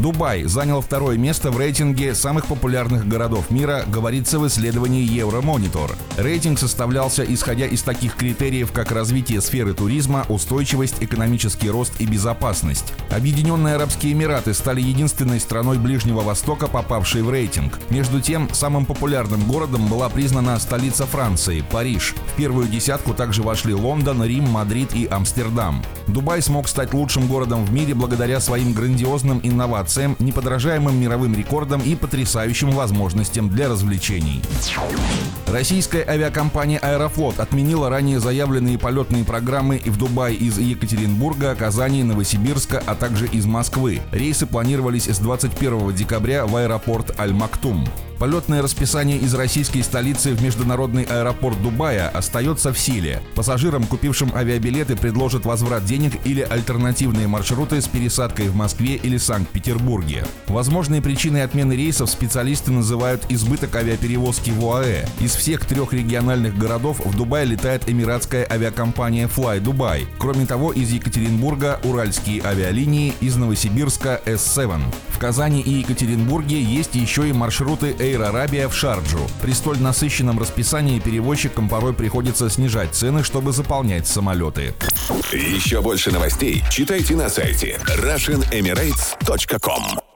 Дубай занял второе место в рейтинге самых популярных городов мира, говорится в исследовании Euromonitor. Рейтинг составлялся исходя из таких критериев, как развитие сферы туризма, устойчивость, экономический рост и безопасность. Объединенные Арабские Эмираты стали единственной страной Ближнего Востока, попавшей в рейтинг. Между тем, самым популярным городом была признана столица Франции – Париж. В первую десятку также вошли Лондон, Рим, Мадрид и Амстердам. Дубай смог стать лучшим городом в мире благодаря своим грандиозным инновациям инновациям, неподражаемым мировым рекордам и потрясающим возможностям для развлечений. Российская авиакомпания «Аэрофлот» отменила ранее заявленные полетные программы в Дубай из Екатеринбурга, Казани, Новосибирска, а также из Москвы. Рейсы планировались с 21 декабря в аэропорт Аль-Мактум. Полетное расписание из российской столицы в международный аэропорт Дубая остается в силе. Пассажирам, купившим авиабилеты, предложат возврат денег или альтернативные маршруты с пересадкой в Москве или Санкт-Петербурге. Возможные причиной отмены рейсов специалисты называют избыток авиаперевозки в ОАЭ. Из всех трех региональных городов в Дубай летает эмиратская авиакомпания Fly Dubai. Кроме того, из Екатеринбурга уральские авиалинии, из Новосибирска S7. В Казани и Екатеринбурге есть еще и маршруты Arabia в Шарджу. При столь насыщенном расписании перевозчикам порой приходится снижать цены, чтобы заполнять самолеты. Еще больше новостей читайте на сайте RussianEmirates.com